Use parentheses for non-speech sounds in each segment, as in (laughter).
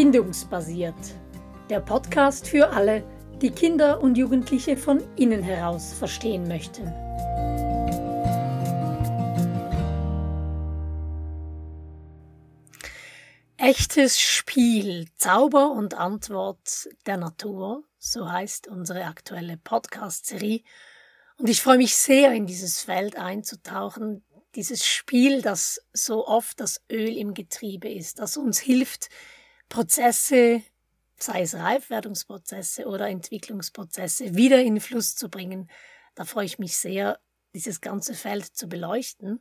Bindungsbasiert. Der Podcast für alle, die Kinder und Jugendliche von innen heraus verstehen möchten. Echtes Spiel, Zauber und Antwort der Natur, so heißt unsere aktuelle Podcast-Serie. Und ich freue mich sehr, in dieses Feld einzutauchen, dieses Spiel, das so oft das Öl im Getriebe ist, das uns hilft, Prozesse, sei es Reifwerdungsprozesse oder Entwicklungsprozesse, wieder in Fluss zu bringen. Da freue ich mich sehr, dieses ganze Feld zu beleuchten.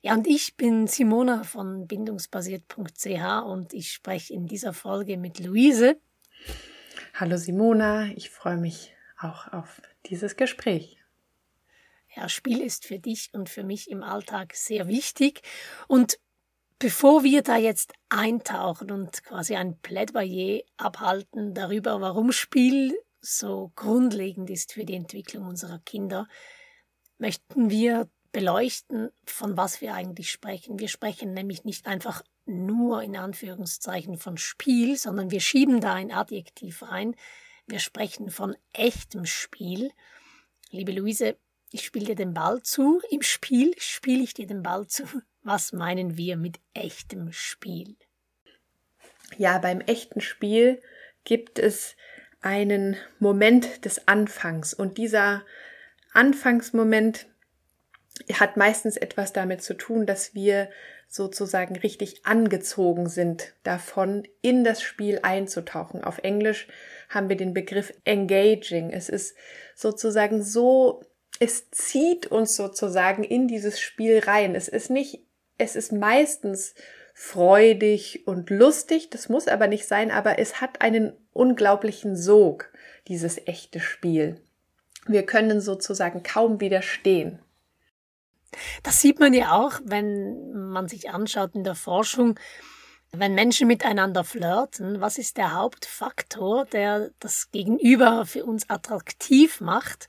Ja, und ich bin Simona von bindungsbasiert.ch und ich spreche in dieser Folge mit Luise. Hallo Simona, ich freue mich auch auf dieses Gespräch. Ja, Spiel ist für dich und für mich im Alltag sehr wichtig. Und Bevor wir da jetzt eintauchen und quasi ein Plädoyer abhalten darüber, warum Spiel so grundlegend ist für die Entwicklung unserer Kinder, möchten wir beleuchten, von was wir eigentlich sprechen. Wir sprechen nämlich nicht einfach nur in Anführungszeichen von Spiel, sondern wir schieben da ein Adjektiv rein. Wir sprechen von echtem Spiel. Liebe Luise, ich spiele dir den Ball zu. Im Spiel spiele ich dir den Ball zu. Was meinen wir mit echtem Spiel? Ja, beim echten Spiel gibt es einen Moment des Anfangs und dieser Anfangsmoment hat meistens etwas damit zu tun, dass wir sozusagen richtig angezogen sind davon, in das Spiel einzutauchen. Auf Englisch haben wir den Begriff engaging. Es ist sozusagen so, es zieht uns sozusagen in dieses Spiel rein. Es ist nicht es ist meistens freudig und lustig, das muss aber nicht sein, aber es hat einen unglaublichen Sog, dieses echte Spiel. Wir können sozusagen kaum widerstehen. Das sieht man ja auch, wenn man sich anschaut in der Forschung, wenn Menschen miteinander flirten, was ist der Hauptfaktor, der das Gegenüber für uns attraktiv macht?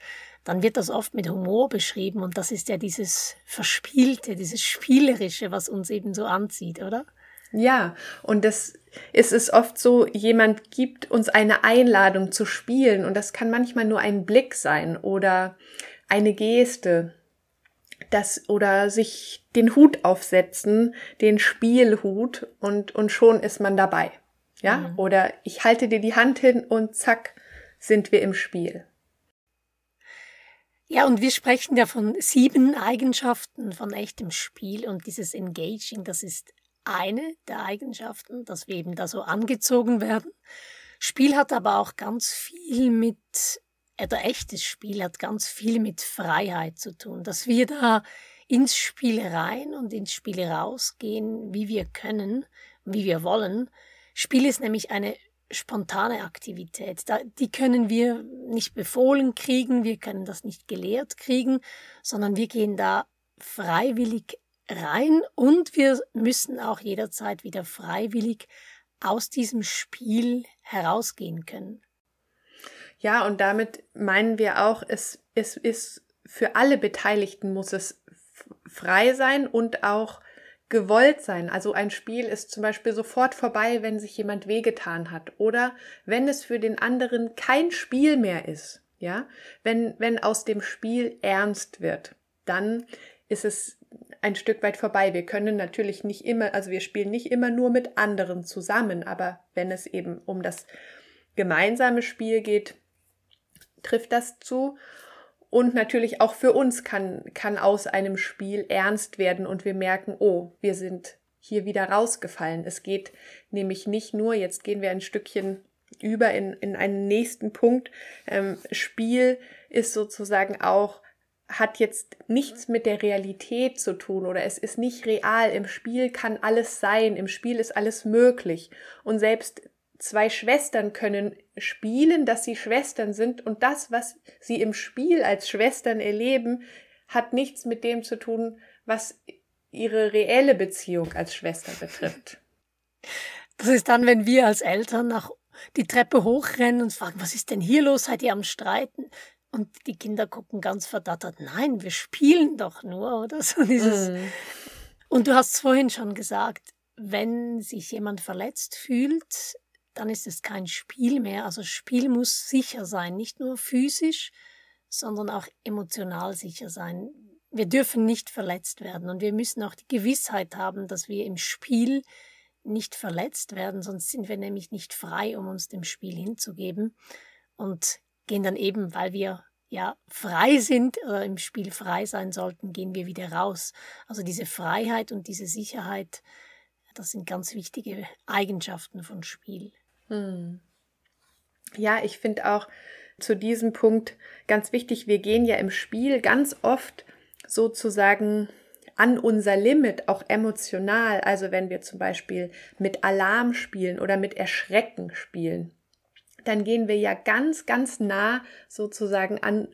Dann wird das oft mit Humor beschrieben und das ist ja dieses Verspielte, dieses Spielerische, was uns eben so anzieht, oder? Ja, und das ist es oft so, jemand gibt uns eine Einladung zu spielen und das kann manchmal nur ein Blick sein oder eine Geste, das oder sich den Hut aufsetzen, den Spielhut und und schon ist man dabei. Ja? Mhm. Oder ich halte dir die Hand hin und zack, sind wir im Spiel. Ja, und wir sprechen ja von sieben Eigenschaften von echtem Spiel und dieses Engaging, das ist eine der Eigenschaften, dass wir eben da so angezogen werden. Spiel hat aber auch ganz viel mit, oder echtes Spiel hat ganz viel mit Freiheit zu tun, dass wir da ins Spiel rein und ins Spiel rausgehen, wie wir können, wie wir wollen. Spiel ist nämlich eine spontane Aktivität. die können wir nicht befohlen kriegen, wir können das nicht gelehrt kriegen, sondern wir gehen da freiwillig rein und wir müssen auch jederzeit wieder freiwillig aus diesem Spiel herausgehen können. Ja, und damit meinen wir auch, es, es ist für alle Beteiligten muss es frei sein und auch gewollt sein. Also ein Spiel ist zum Beispiel sofort vorbei, wenn sich jemand wehgetan hat oder wenn es für den anderen kein Spiel mehr ist. Ja, wenn, wenn aus dem Spiel ernst wird, dann ist es ein Stück weit vorbei. Wir können natürlich nicht immer, also wir spielen nicht immer nur mit anderen zusammen, aber wenn es eben um das gemeinsame Spiel geht, trifft das zu. Und natürlich auch für uns kann, kann aus einem Spiel ernst werden und wir merken, oh, wir sind hier wieder rausgefallen. Es geht nämlich nicht nur, jetzt gehen wir ein Stückchen über in, in einen nächsten Punkt. Ähm, Spiel ist sozusagen auch, hat jetzt nichts mit der Realität zu tun oder es ist nicht real. Im Spiel kann alles sein, im Spiel ist alles möglich. Und selbst zwei Schwestern können spielen, dass sie Schwestern sind und das, was sie im Spiel als Schwestern erleben, hat nichts mit dem zu tun, was ihre reelle Beziehung als Schwester betrifft. Das ist dann, wenn wir als Eltern nach die Treppe hochrennen und fragen, was ist denn hier los? Seid ihr am Streiten? Und die Kinder gucken ganz verdattert, nein, wir spielen doch nur, oder (laughs) so dieses. Mm. Und du hast es vorhin schon gesagt, wenn sich jemand verletzt fühlt, dann ist es kein Spiel mehr. Also Spiel muss sicher sein, nicht nur physisch, sondern auch emotional sicher sein. Wir dürfen nicht verletzt werden und wir müssen auch die Gewissheit haben, dass wir im Spiel nicht verletzt werden, sonst sind wir nämlich nicht frei, um uns dem Spiel hinzugeben und gehen dann eben, weil wir ja frei sind oder im Spiel frei sein sollten, gehen wir wieder raus. Also diese Freiheit und diese Sicherheit, das sind ganz wichtige Eigenschaften von Spiel. Hm. Ja, ich finde auch zu diesem Punkt ganz wichtig, wir gehen ja im Spiel ganz oft sozusagen an unser Limit, auch emotional. Also wenn wir zum Beispiel mit Alarm spielen oder mit Erschrecken spielen, dann gehen wir ja ganz, ganz nah sozusagen an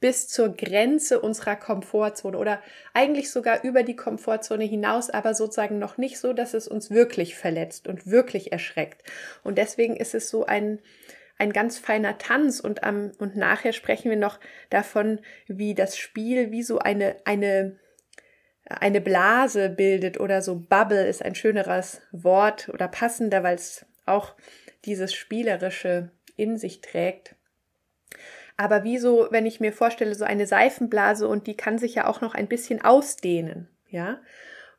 bis zur Grenze unserer Komfortzone oder eigentlich sogar über die Komfortzone hinaus, aber sozusagen noch nicht so, dass es uns wirklich verletzt und wirklich erschreckt. Und deswegen ist es so ein, ein ganz feiner Tanz und am, und nachher sprechen wir noch davon, wie das Spiel wie so eine, eine, eine Blase bildet oder so Bubble ist ein schöneres Wort oder passender, weil es auch dieses Spielerische in sich trägt. Aber wie so, wenn ich mir vorstelle, so eine Seifenblase und die kann sich ja auch noch ein bisschen ausdehnen, ja.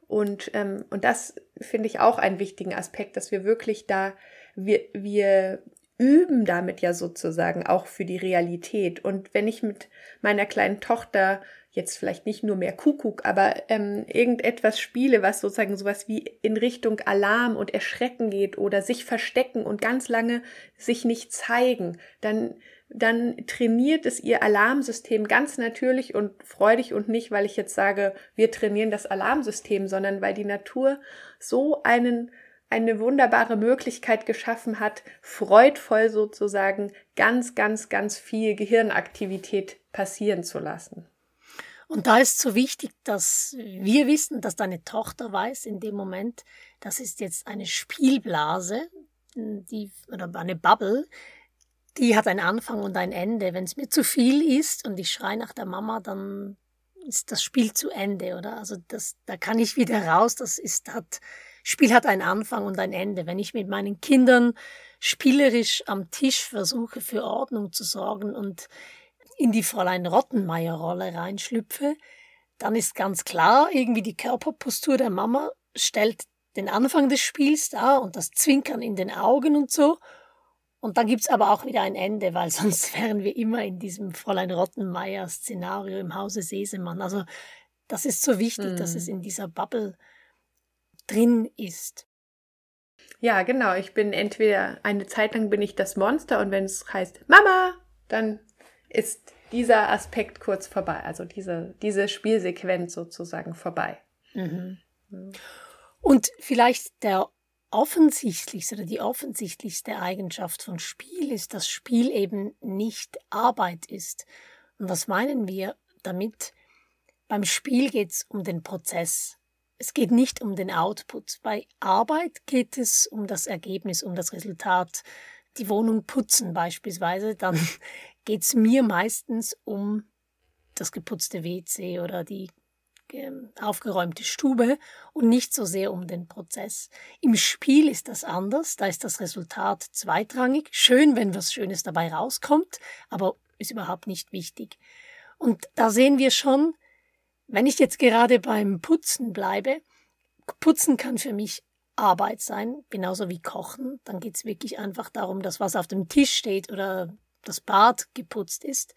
Und, ähm, und das finde ich auch einen wichtigen Aspekt, dass wir wirklich da, wir, wir üben damit ja sozusagen auch für die Realität. Und wenn ich mit meiner kleinen Tochter jetzt vielleicht nicht nur mehr Kuckuck, aber ähm, irgendetwas spiele, was sozusagen sowas wie in Richtung Alarm und Erschrecken geht oder sich verstecken und ganz lange sich nicht zeigen, dann dann trainiert es ihr Alarmsystem ganz natürlich und freudig und nicht, weil ich jetzt sage, wir trainieren das Alarmsystem, sondern weil die Natur so einen eine wunderbare Möglichkeit geschaffen hat, freudvoll sozusagen ganz, ganz, ganz viel Gehirnaktivität passieren zu lassen. Und da ist so wichtig, dass wir wissen, dass deine Tochter weiß in dem Moment, das ist jetzt eine Spielblase, die, oder eine Bubble, die hat einen Anfang und ein Ende. Wenn es mir zu viel ist und ich schreie nach der Mama, dann ist das Spiel zu Ende, oder? Also das, da kann ich wieder raus. Das ist, hat, Spiel hat einen Anfang und ein Ende. Wenn ich mit meinen Kindern spielerisch am Tisch versuche, für Ordnung zu sorgen und in die Fräulein Rottenmeier-Rolle reinschlüpfe, dann ist ganz klar, irgendwie die Körperpostur der Mama stellt den Anfang des Spiels dar und das Zwinkern in den Augen und so. Und dann gibt's aber auch wieder ein Ende, weil (laughs) sonst wären wir immer in diesem Fräulein Rottenmeier-Szenario im Hause Sesemann. Also das ist so wichtig, mm. dass es mhm. in dieser Bubble drin ist. Ja, genau. Ich bin entweder eine Zeit lang bin ich das Monster und wenn es heißt Mama, dann ist dieser Aspekt kurz vorbei, also diese, diese Spielsequenz sozusagen vorbei. Mhm. Und vielleicht der offensichtlichste oder die offensichtlichste Eigenschaft von Spiel ist, dass Spiel eben nicht Arbeit ist. Und was meinen wir damit? Beim Spiel geht es um den Prozess. Es geht nicht um den Output. Bei Arbeit geht es um das Ergebnis, um das Resultat. Die Wohnung putzen beispielsweise, dann (laughs) geht es mir meistens um das geputzte WC oder die aufgeräumte Stube und nicht so sehr um den Prozess. Im Spiel ist das anders, da ist das Resultat zweitrangig. Schön, wenn was Schönes dabei rauskommt, aber ist überhaupt nicht wichtig. Und da sehen wir schon, wenn ich jetzt gerade beim Putzen bleibe, Putzen kann für mich Arbeit sein, genauso wie Kochen. Dann geht es wirklich einfach darum, dass was auf dem Tisch steht oder das Bad geputzt ist.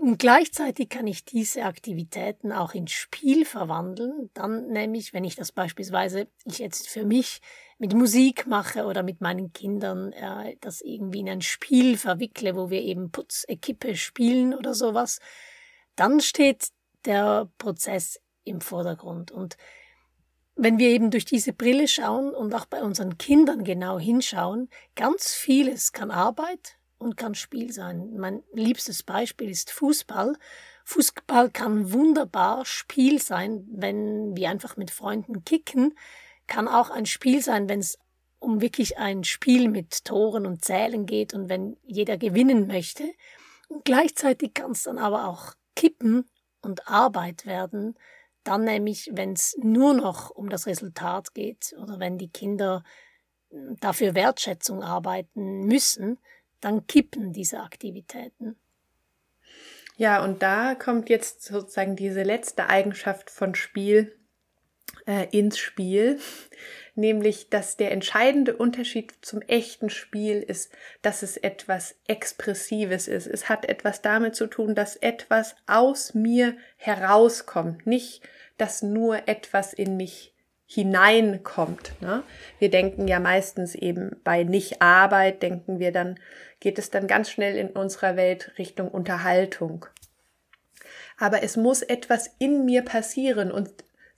Und gleichzeitig kann ich diese Aktivitäten auch ins Spiel verwandeln. Dann nämlich, wenn ich das beispielsweise, ich jetzt für mich mit Musik mache oder mit meinen Kindern äh, das irgendwie in ein Spiel verwickle, wo wir eben Putzequipe spielen oder sowas, dann steht der Prozess im Vordergrund. Und wenn wir eben durch diese Brille schauen und auch bei unseren Kindern genau hinschauen, ganz vieles kann Arbeit und kann Spiel sein. Mein liebstes Beispiel ist Fußball. Fußball kann wunderbar Spiel sein, wenn wir einfach mit Freunden kicken. Kann auch ein Spiel sein, wenn es um wirklich ein Spiel mit Toren und Zählen geht und wenn jeder gewinnen möchte. Und gleichzeitig kann es dann aber auch kippen und Arbeit werden, dann nämlich, wenn es nur noch um das Resultat geht oder wenn die Kinder dafür Wertschätzung arbeiten müssen, dann kippen diese Aktivitäten. Ja, und da kommt jetzt sozusagen diese letzte Eigenschaft von Spiel äh, ins Spiel, nämlich dass der entscheidende Unterschied zum echten Spiel ist, dass es etwas Expressives ist. Es hat etwas damit zu tun, dass etwas aus mir herauskommt, nicht dass nur etwas in mich hineinkommt. Ne? Wir denken ja meistens eben bei Nicht-Arbeit, denken wir dann, geht es dann ganz schnell in unserer Welt Richtung Unterhaltung. Aber es muss etwas in mir passieren und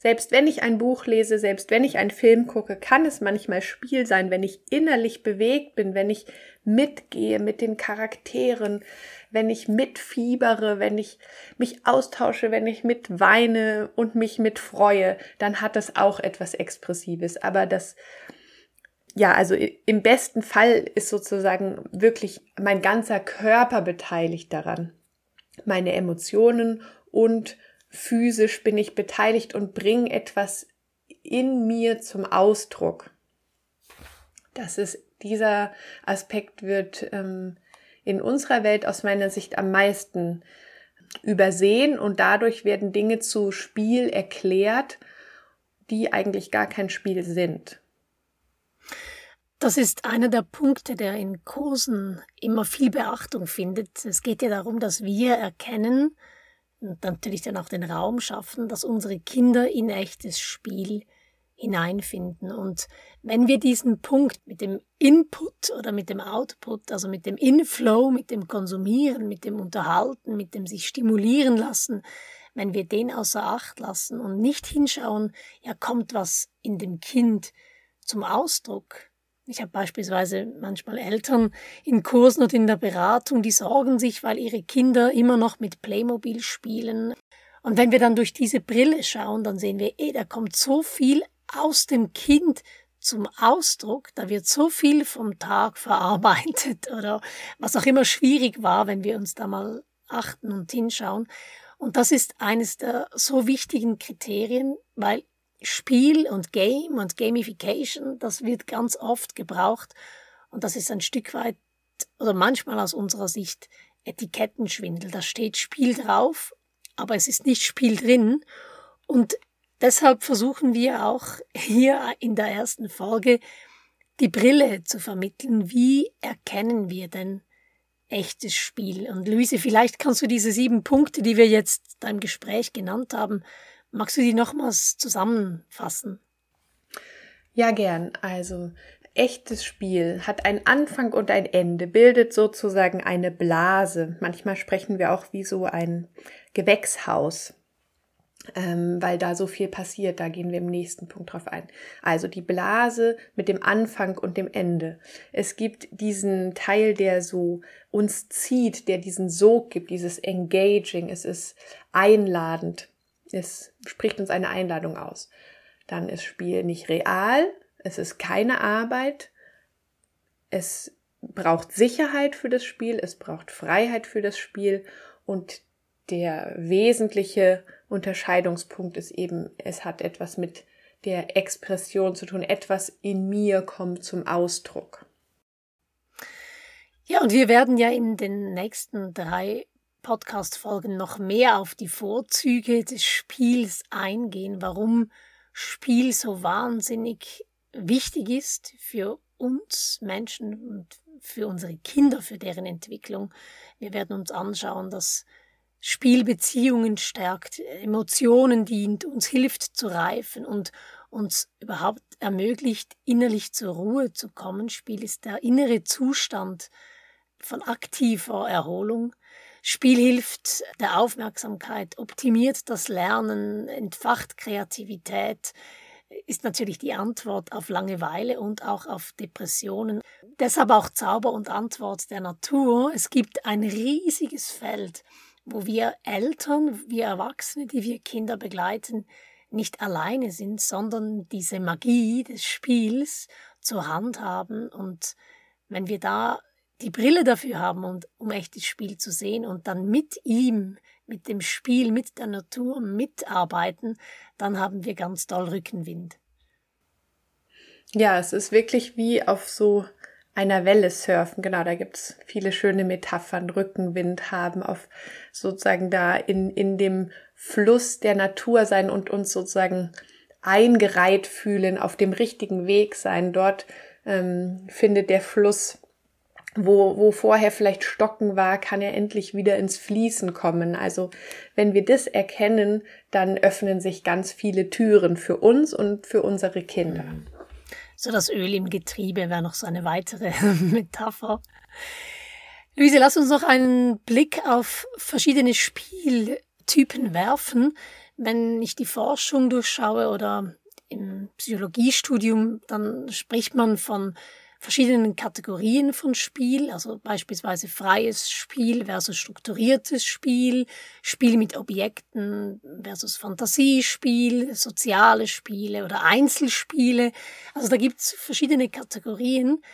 selbst wenn ich ein Buch lese, selbst wenn ich einen Film gucke, kann es manchmal Spiel sein, wenn ich innerlich bewegt bin, wenn ich mitgehe mit den Charakteren, wenn ich mitfiebere, wenn ich mich austausche, wenn ich mitweine und mich mitfreue, dann hat das auch etwas Expressives. Aber das, ja, also im besten Fall ist sozusagen wirklich mein ganzer Körper beteiligt daran. Meine Emotionen und physisch bin ich beteiligt und bringe etwas in mir zum Ausdruck. Das ist, dieser Aspekt wird ähm, in unserer Welt aus meiner Sicht am meisten übersehen und dadurch werden Dinge zu Spiel erklärt, die eigentlich gar kein Spiel sind. Das ist einer der Punkte, der in Kursen immer viel Beachtung findet. Es geht ja darum, dass wir erkennen, und natürlich dann auch den Raum schaffen, dass unsere Kinder in echtes Spiel hineinfinden. Und wenn wir diesen Punkt mit dem Input oder mit dem Output, also mit dem Inflow, mit dem Konsumieren, mit dem Unterhalten, mit dem sich stimulieren lassen, wenn wir den außer Acht lassen und nicht hinschauen, ja, kommt was in dem Kind zum Ausdruck, ich habe beispielsweise manchmal Eltern in Kursen und in der Beratung, die sorgen sich, weil ihre Kinder immer noch mit Playmobil spielen. Und wenn wir dann durch diese Brille schauen, dann sehen wir, eh, da kommt so viel aus dem Kind zum Ausdruck, da wird so viel vom Tag verarbeitet (laughs) oder was auch immer schwierig war, wenn wir uns da mal achten und hinschauen. Und das ist eines der so wichtigen Kriterien, weil Spiel und Game und Gamification, das wird ganz oft gebraucht und das ist ein Stück weit oder manchmal aus unserer Sicht Etikettenschwindel. Da steht Spiel drauf, aber es ist nicht Spiel drin und deshalb versuchen wir auch hier in der ersten Folge die Brille zu vermitteln. Wie erkennen wir denn echtes Spiel? Und Luise, vielleicht kannst du diese sieben Punkte, die wir jetzt beim Gespräch genannt haben, Magst du die nochmals zusammenfassen? Ja, gern. Also, echtes Spiel hat ein Anfang und ein Ende, bildet sozusagen eine Blase. Manchmal sprechen wir auch wie so ein Gewächshaus, ähm, weil da so viel passiert. Da gehen wir im nächsten Punkt drauf ein. Also die Blase mit dem Anfang und dem Ende. Es gibt diesen Teil, der so uns zieht, der diesen Sog gibt, dieses Engaging. Es ist einladend. Es spricht uns eine Einladung aus. Dann ist Spiel nicht real, es ist keine Arbeit, es braucht Sicherheit für das Spiel, es braucht Freiheit für das Spiel und der wesentliche Unterscheidungspunkt ist eben, es hat etwas mit der Expression zu tun, etwas in mir kommt zum Ausdruck. Ja, und wir werden ja in den nächsten drei Podcast-Folgen noch mehr auf die Vorzüge des Spiels eingehen, warum Spiel so wahnsinnig wichtig ist für uns Menschen und für unsere Kinder, für deren Entwicklung. Wir werden uns anschauen, dass Spiel Beziehungen stärkt, Emotionen dient, uns hilft zu reifen und uns überhaupt ermöglicht, innerlich zur Ruhe zu kommen. Spiel ist der innere Zustand von aktiver Erholung, Spiel hilft der Aufmerksamkeit, optimiert das Lernen, entfacht Kreativität, ist natürlich die Antwort auf Langeweile und auch auf Depressionen. Deshalb auch Zauber und Antwort der Natur. Es gibt ein riesiges Feld, wo wir Eltern, wir Erwachsene, die wir Kinder begleiten, nicht alleine sind, sondern diese Magie des Spiels zur Hand haben. Und wenn wir da die Brille dafür haben, und, um echtes Spiel zu sehen und dann mit ihm, mit dem Spiel, mit der Natur mitarbeiten, dann haben wir ganz doll Rückenwind. Ja, es ist wirklich wie auf so einer Welle surfen. Genau, da gibt's viele schöne Metaphern, Rückenwind haben, auf sozusagen da in, in dem Fluss der Natur sein und uns sozusagen eingereiht fühlen, auf dem richtigen Weg sein. Dort ähm, findet der Fluss, wo, wo vorher vielleicht Stocken war, kann er endlich wieder ins Fließen kommen. Also wenn wir das erkennen, dann öffnen sich ganz viele Türen für uns und für unsere Kinder. So das Öl im Getriebe wäre noch so eine weitere (laughs) Metapher. Luise, lass uns noch einen Blick auf verschiedene Spieltypen werfen. Wenn ich die Forschung durchschaue oder im Psychologiestudium, dann spricht man von verschiedenen Kategorien von Spiel, also beispielsweise freies Spiel versus strukturiertes Spiel, Spiel mit Objekten versus Fantasiespiel, soziale Spiele oder Einzelspiele. Also da gibt's verschiedene Kategorien.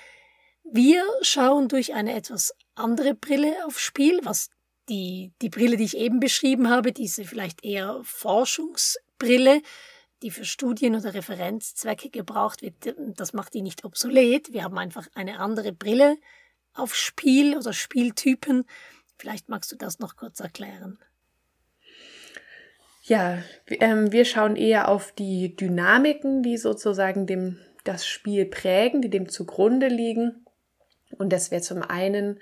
Wir schauen durch eine etwas andere Brille auf Spiel, was die, die Brille, die ich eben beschrieben habe, diese vielleicht eher Forschungsbrille, die für Studien oder Referenzzwecke gebraucht wird, das macht die nicht obsolet. Wir haben einfach eine andere Brille auf Spiel oder Spieltypen. Vielleicht magst du das noch kurz erklären. Ja, ähm, wir schauen eher auf die Dynamiken, die sozusagen dem, das Spiel prägen, die dem zugrunde liegen. Und das wäre zum einen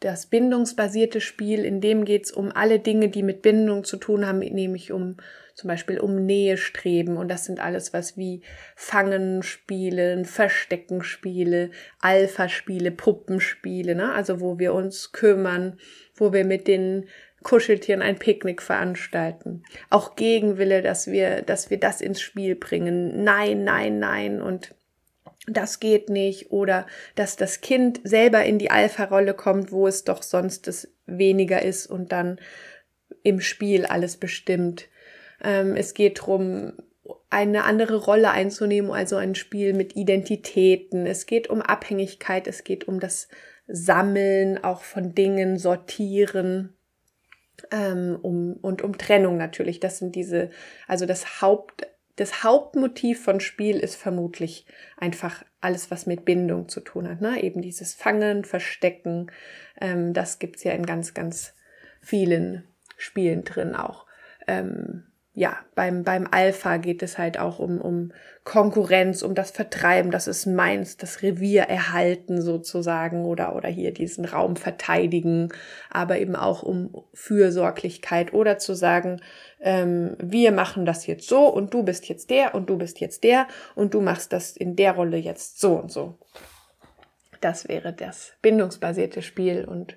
das bindungsbasierte Spiel, in dem geht es um alle Dinge, die mit Bindung zu tun haben, nämlich um zum Beispiel um Nähe streben. Und das sind alles was wie Fangen spielen, Verstecken Spiele, Alpha-Spiele, Puppenspiele, ne? also wo wir uns kümmern, wo wir mit den Kuscheltieren ein Picknick veranstalten. Auch Gegenwille, dass wir, dass wir das ins Spiel bringen. Nein, nein, nein und das geht nicht oder dass das Kind selber in die Alpha-Rolle kommt, wo es doch sonst es weniger ist und dann im Spiel alles bestimmt. Ähm, es geht darum, eine andere Rolle einzunehmen, also ein Spiel mit Identitäten. Es geht um Abhängigkeit, es geht um das Sammeln auch von Dingen, Sortieren ähm, um, und um Trennung natürlich. Das sind diese, also das Haupt, das Hauptmotiv von Spiel ist vermutlich einfach alles, was mit Bindung zu tun hat. Ne? Eben dieses Fangen, Verstecken, ähm, das gibt's ja in ganz, ganz vielen Spielen drin auch. Ähm, ja, beim, beim Alpha geht es halt auch um, um Konkurrenz, um das Vertreiben, das ist meins, das Revier erhalten sozusagen oder, oder hier diesen Raum verteidigen, aber eben auch um Fürsorglichkeit oder zu sagen, ähm, wir machen das jetzt so und du bist jetzt der und du bist jetzt der und du machst das in der Rolle jetzt so und so. Das wäre das bindungsbasierte Spiel und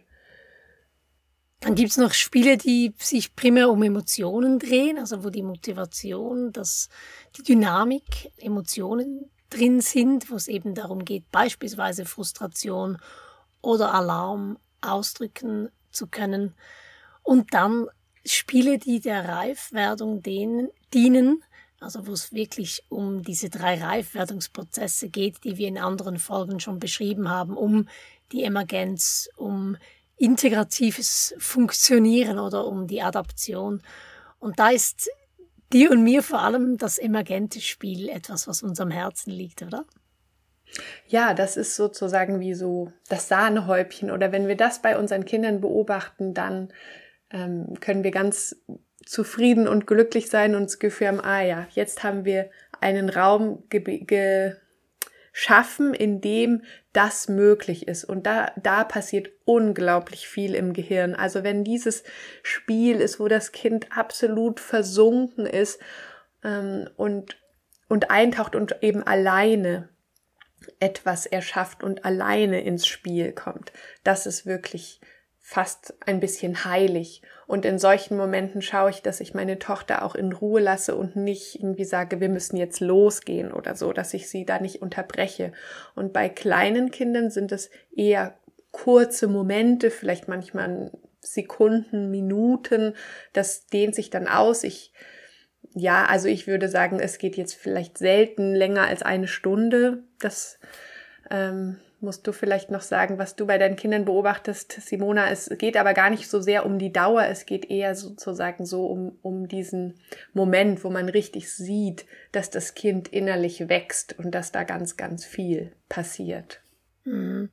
dann gibt's noch Spiele, die sich primär um Emotionen drehen, also wo die Motivation, dass die Dynamik, Emotionen drin sind, wo es eben darum geht, beispielsweise Frustration oder Alarm ausdrücken zu können. Und dann Spiele, die der Reifwerdung dienen, also wo es wirklich um diese drei Reifwerdungsprozesse geht, die wir in anderen Folgen schon beschrieben haben, um die Emergenz, um integratives Funktionieren oder um die Adaption. Und da ist dir und mir vor allem das emergente Spiel etwas, was uns am Herzen liegt, oder? Ja, das ist sozusagen wie so das Sahnehäubchen. Oder wenn wir das bei unseren Kindern beobachten, dann ähm, können wir ganz zufrieden und glücklich sein und das Gefühl haben, ah ja, jetzt haben wir einen Raum ge ge schaffen, in dem das möglich ist. Und da, da passiert unglaublich viel im Gehirn. Also wenn dieses Spiel ist, wo das Kind absolut versunken ist ähm, und, und eintaucht und eben alleine etwas erschafft und alleine ins Spiel kommt, das ist wirklich fast ein bisschen heilig. Und in solchen Momenten schaue ich, dass ich meine Tochter auch in Ruhe lasse und nicht irgendwie sage, wir müssen jetzt losgehen oder so, dass ich sie da nicht unterbreche. Und bei kleinen Kindern sind es eher kurze Momente, vielleicht manchmal Sekunden, Minuten. Das dehnt sich dann aus. Ich, ja, also ich würde sagen, es geht jetzt vielleicht selten länger als eine Stunde. Das, ähm, musst du vielleicht noch sagen, was du bei deinen Kindern beobachtest, Simona. Es geht aber gar nicht so sehr um die Dauer, es geht eher sozusagen so um, um diesen Moment, wo man richtig sieht, dass das Kind innerlich wächst und dass da ganz, ganz viel passiert. Mhm.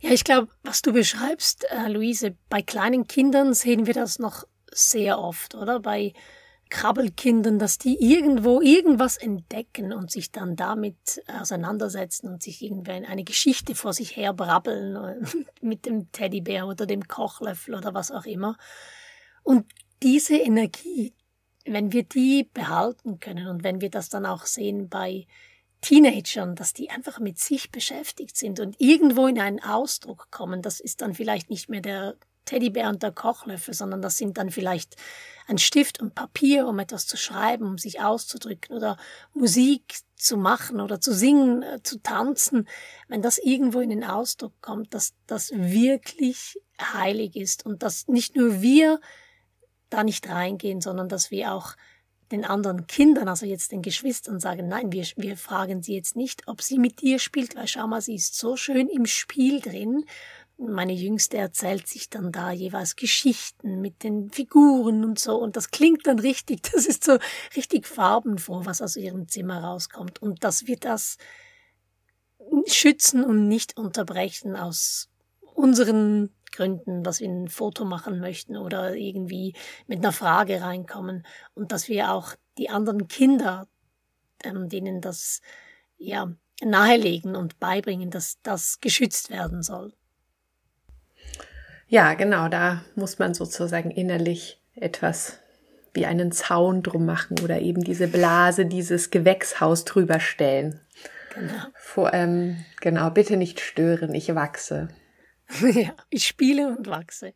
Ja, ich glaube, was du beschreibst, äh, Luise, bei kleinen Kindern sehen wir das noch sehr oft, oder? Bei Krabbelkindern, dass die irgendwo irgendwas entdecken und sich dann damit auseinandersetzen und sich irgendwie eine Geschichte vor sich her brabbeln (laughs) mit dem Teddybär oder dem Kochlöffel oder was auch immer. Und diese Energie, wenn wir die behalten können und wenn wir das dann auch sehen bei Teenagern, dass die einfach mit sich beschäftigt sind und irgendwo in einen Ausdruck kommen, das ist dann vielleicht nicht mehr der Teddybär und der Kochlöffel, sondern das sind dann vielleicht ein Stift und Papier, um etwas zu schreiben, um sich auszudrücken oder Musik zu machen oder zu singen, äh, zu tanzen, wenn das irgendwo in den Ausdruck kommt, dass das wirklich heilig ist und dass nicht nur wir da nicht reingehen, sondern dass wir auch den anderen Kindern, also jetzt den Geschwistern sagen, nein, wir, wir fragen sie jetzt nicht, ob sie mit dir spielt, weil schau mal, sie ist so schön im Spiel drin meine Jüngste erzählt sich dann da jeweils Geschichten mit den Figuren und so. Und das klingt dann richtig, (laughs) das ist so richtig farbenfroh, was aus ihrem Zimmer rauskommt. Und dass wir das schützen und nicht unterbrechen aus unseren Gründen, dass wir ein Foto machen möchten oder irgendwie mit einer Frage reinkommen. Und dass wir auch die anderen Kinder, ähm, denen das ja nahelegen und beibringen, dass das geschützt werden soll. Ja, genau, da muss man sozusagen innerlich etwas wie einen Zaun drum machen oder eben diese Blase, dieses Gewächshaus drüber stellen. Genau. Vor, ähm, genau, bitte nicht stören, ich wachse. (laughs) ja, ich spiele und wachse.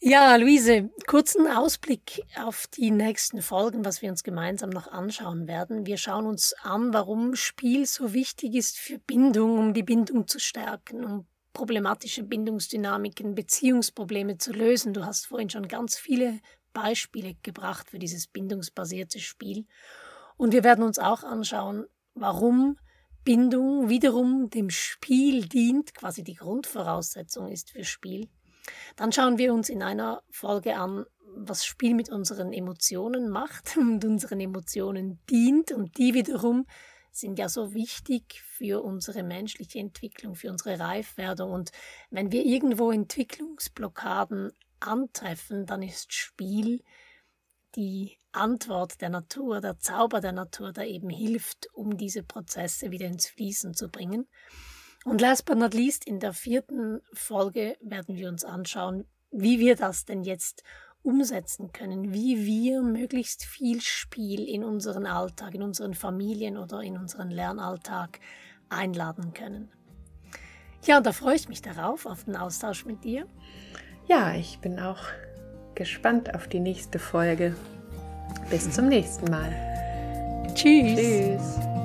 Ja, Luise, kurzen Ausblick auf die nächsten Folgen, was wir uns gemeinsam noch anschauen werden. Wir schauen uns an, warum Spiel so wichtig ist für Bindung, um die Bindung zu stärken, um problematische Bindungsdynamiken, Beziehungsprobleme zu lösen. Du hast vorhin schon ganz viele Beispiele gebracht für dieses bindungsbasierte Spiel. Und wir werden uns auch anschauen, warum Bindung wiederum dem Spiel dient, quasi die Grundvoraussetzung ist für Spiel. Dann schauen wir uns in einer Folge an, was Spiel mit unseren Emotionen macht (laughs) und unseren Emotionen dient und die wiederum sind ja so wichtig für unsere menschliche Entwicklung, für unsere Reifwerdung. Und wenn wir irgendwo Entwicklungsblockaden antreffen, dann ist Spiel die Antwort der Natur, der Zauber der Natur, der eben hilft, um diese Prozesse wieder ins Fließen zu bringen. Und last but not least, in der vierten Folge werden wir uns anschauen, wie wir das denn jetzt umsetzen können, wie wir möglichst viel Spiel in unseren Alltag, in unseren Familien oder in unseren Lernalltag einladen können. Ja, und da freue ich mich darauf, auf den Austausch mit dir. Ja, ich bin auch gespannt auf die nächste Folge. Bis zum nächsten Mal. Tschüss. Tschüss.